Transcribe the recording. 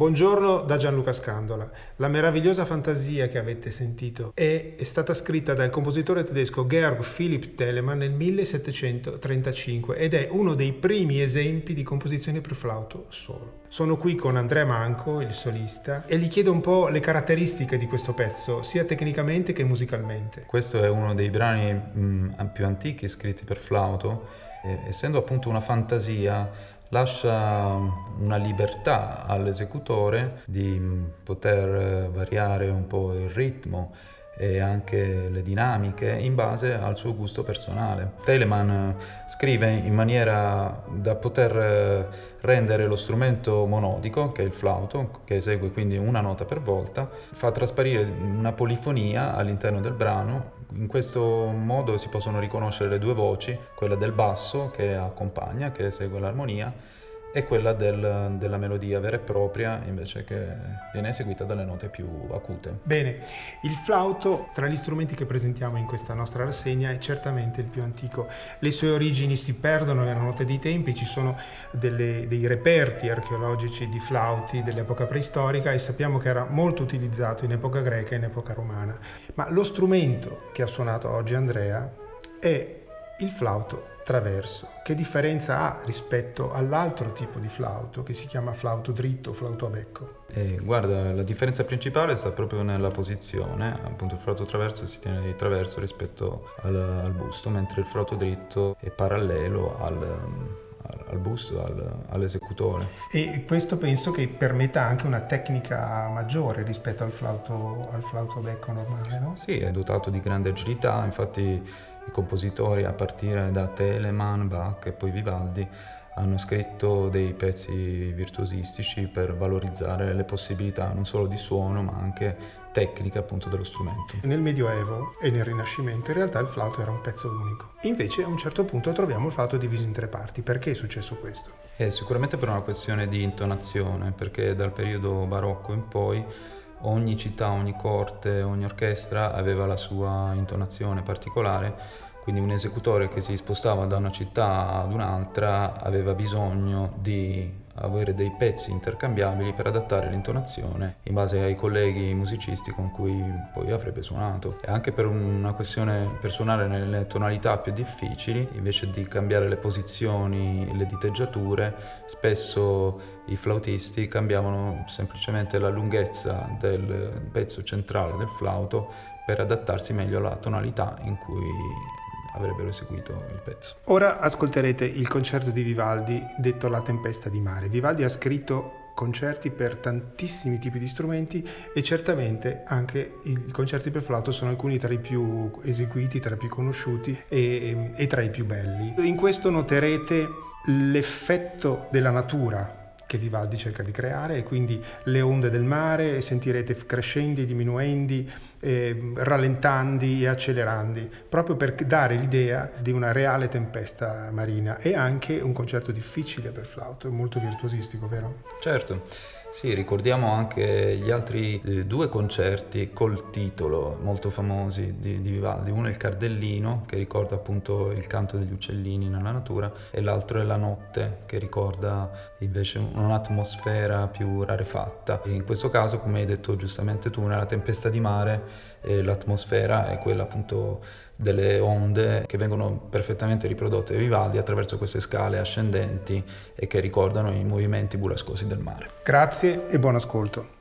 Buongiorno da Gianluca Scandola. La meravigliosa fantasia che avete sentito è, è, stata scritta dal compositore tedesco Georg Philipp Telemann nel 1735 ed è uno dei primi esempi di composizione per flauto solo. Sono qui con Andrea Manco, il solista, e gli chiedo un po' le caratteristiche di questo pezzo, sia tecnicamente che musicalmente. Questo è uno dei brani mh, più antichi scritti per flauto, essendo appunto una fantasia lascia una libertà all'esecutore di poter variare un po' il ritmo e anche le dinamiche in base al suo gusto personale. Telemann scrive in maniera da poter rendere lo strumento monodico, che è il flauto, che esegue quindi una nota per volta, fa trasparire una polifonia all'interno del brano. In questo modo si possono riconoscere le due voci, quella del basso che accompagna, che esegue l'armonia, e quella del, della melodia vera e propria invece che viene eseguita dalle note più acute. Bene, il flauto tra gli strumenti che presentiamo in questa nostra rassegna è certamente il più antico. Le sue origini si perdono nella notte dei tempi, ci sono delle, dei reperti archeologici di flauti dell'epoca preistorica e sappiamo che era molto utilizzato in epoca greca e in epoca romana. Ma lo strumento che ha suonato oggi Andrea è il flauto traverso. Che differenza ha rispetto all'altro tipo di flauto che si chiama flauto dritto o flauto a becco? Eh, guarda, la differenza principale sta proprio nella posizione, appunto il flauto traverso si tiene di traverso rispetto al, al busto, mentre il flauto dritto è parallelo al al busto, al, all'esecutore. E questo penso che permetta anche una tecnica maggiore rispetto al flauto, al flauto becco normale, no? Sì, è dotato di grande agilità, infatti i compositori a partire da Telemann, Bach e poi Vivaldi hanno scritto dei pezzi virtuosistici per valorizzare le possibilità non solo di suono ma anche tecniche appunto dello strumento. Nel Medioevo e nel Rinascimento in realtà il flauto era un pezzo unico. Invece a un certo punto troviamo il flauto diviso in tre parti. Perché è successo questo? È sicuramente per una questione di intonazione, perché dal periodo barocco in poi ogni città, ogni corte, ogni orchestra aveva la sua intonazione particolare, quindi un esecutore che si spostava da una città ad un'altra aveva bisogno di avere dei pezzi intercambiabili per adattare l'intonazione in base ai colleghi musicisti con cui poi avrebbe suonato. E anche per una questione per suonare nelle tonalità più difficili, invece di cambiare le posizioni, le diteggiature, spesso i flautisti cambiavano semplicemente la lunghezza del pezzo centrale del flauto per adattarsi meglio alla tonalità in cui avrebbero eseguito il pezzo. Ora ascolterete il concerto di Vivaldi detto La tempesta di mare. Vivaldi ha scritto concerti per tantissimi tipi di strumenti e certamente anche i concerti per flauto sono alcuni tra i più eseguiti, tra i più conosciuti e, e tra i più belli. In questo noterete l'effetto della natura che Vivaldi cerca di creare e quindi le onde del mare sentirete crescendi, diminuendi, eh, rallentandi e accelerandi, proprio per dare l'idea di una reale tempesta marina e anche un concerto difficile per flauto, molto virtuosistico, vero? Certo. Sì, ricordiamo anche gli altri eh, due concerti col titolo molto famosi di, di, Vivaldi. Uno è il Cardellino, che ricorda appunto il canto degli uccellini nella natura, e l'altro è La Notte, che ricorda invece un'atmosfera più rarefatta. In questo caso, come hai detto giustamente tu, nella tempesta di mare eh, l'atmosfera è quella appunto delle onde che vengono perfettamente riprodotte da Vivaldi attraverso queste scale ascendenti e che ricordano i movimenti burrascosi del mare. Grazie e buon ascolto.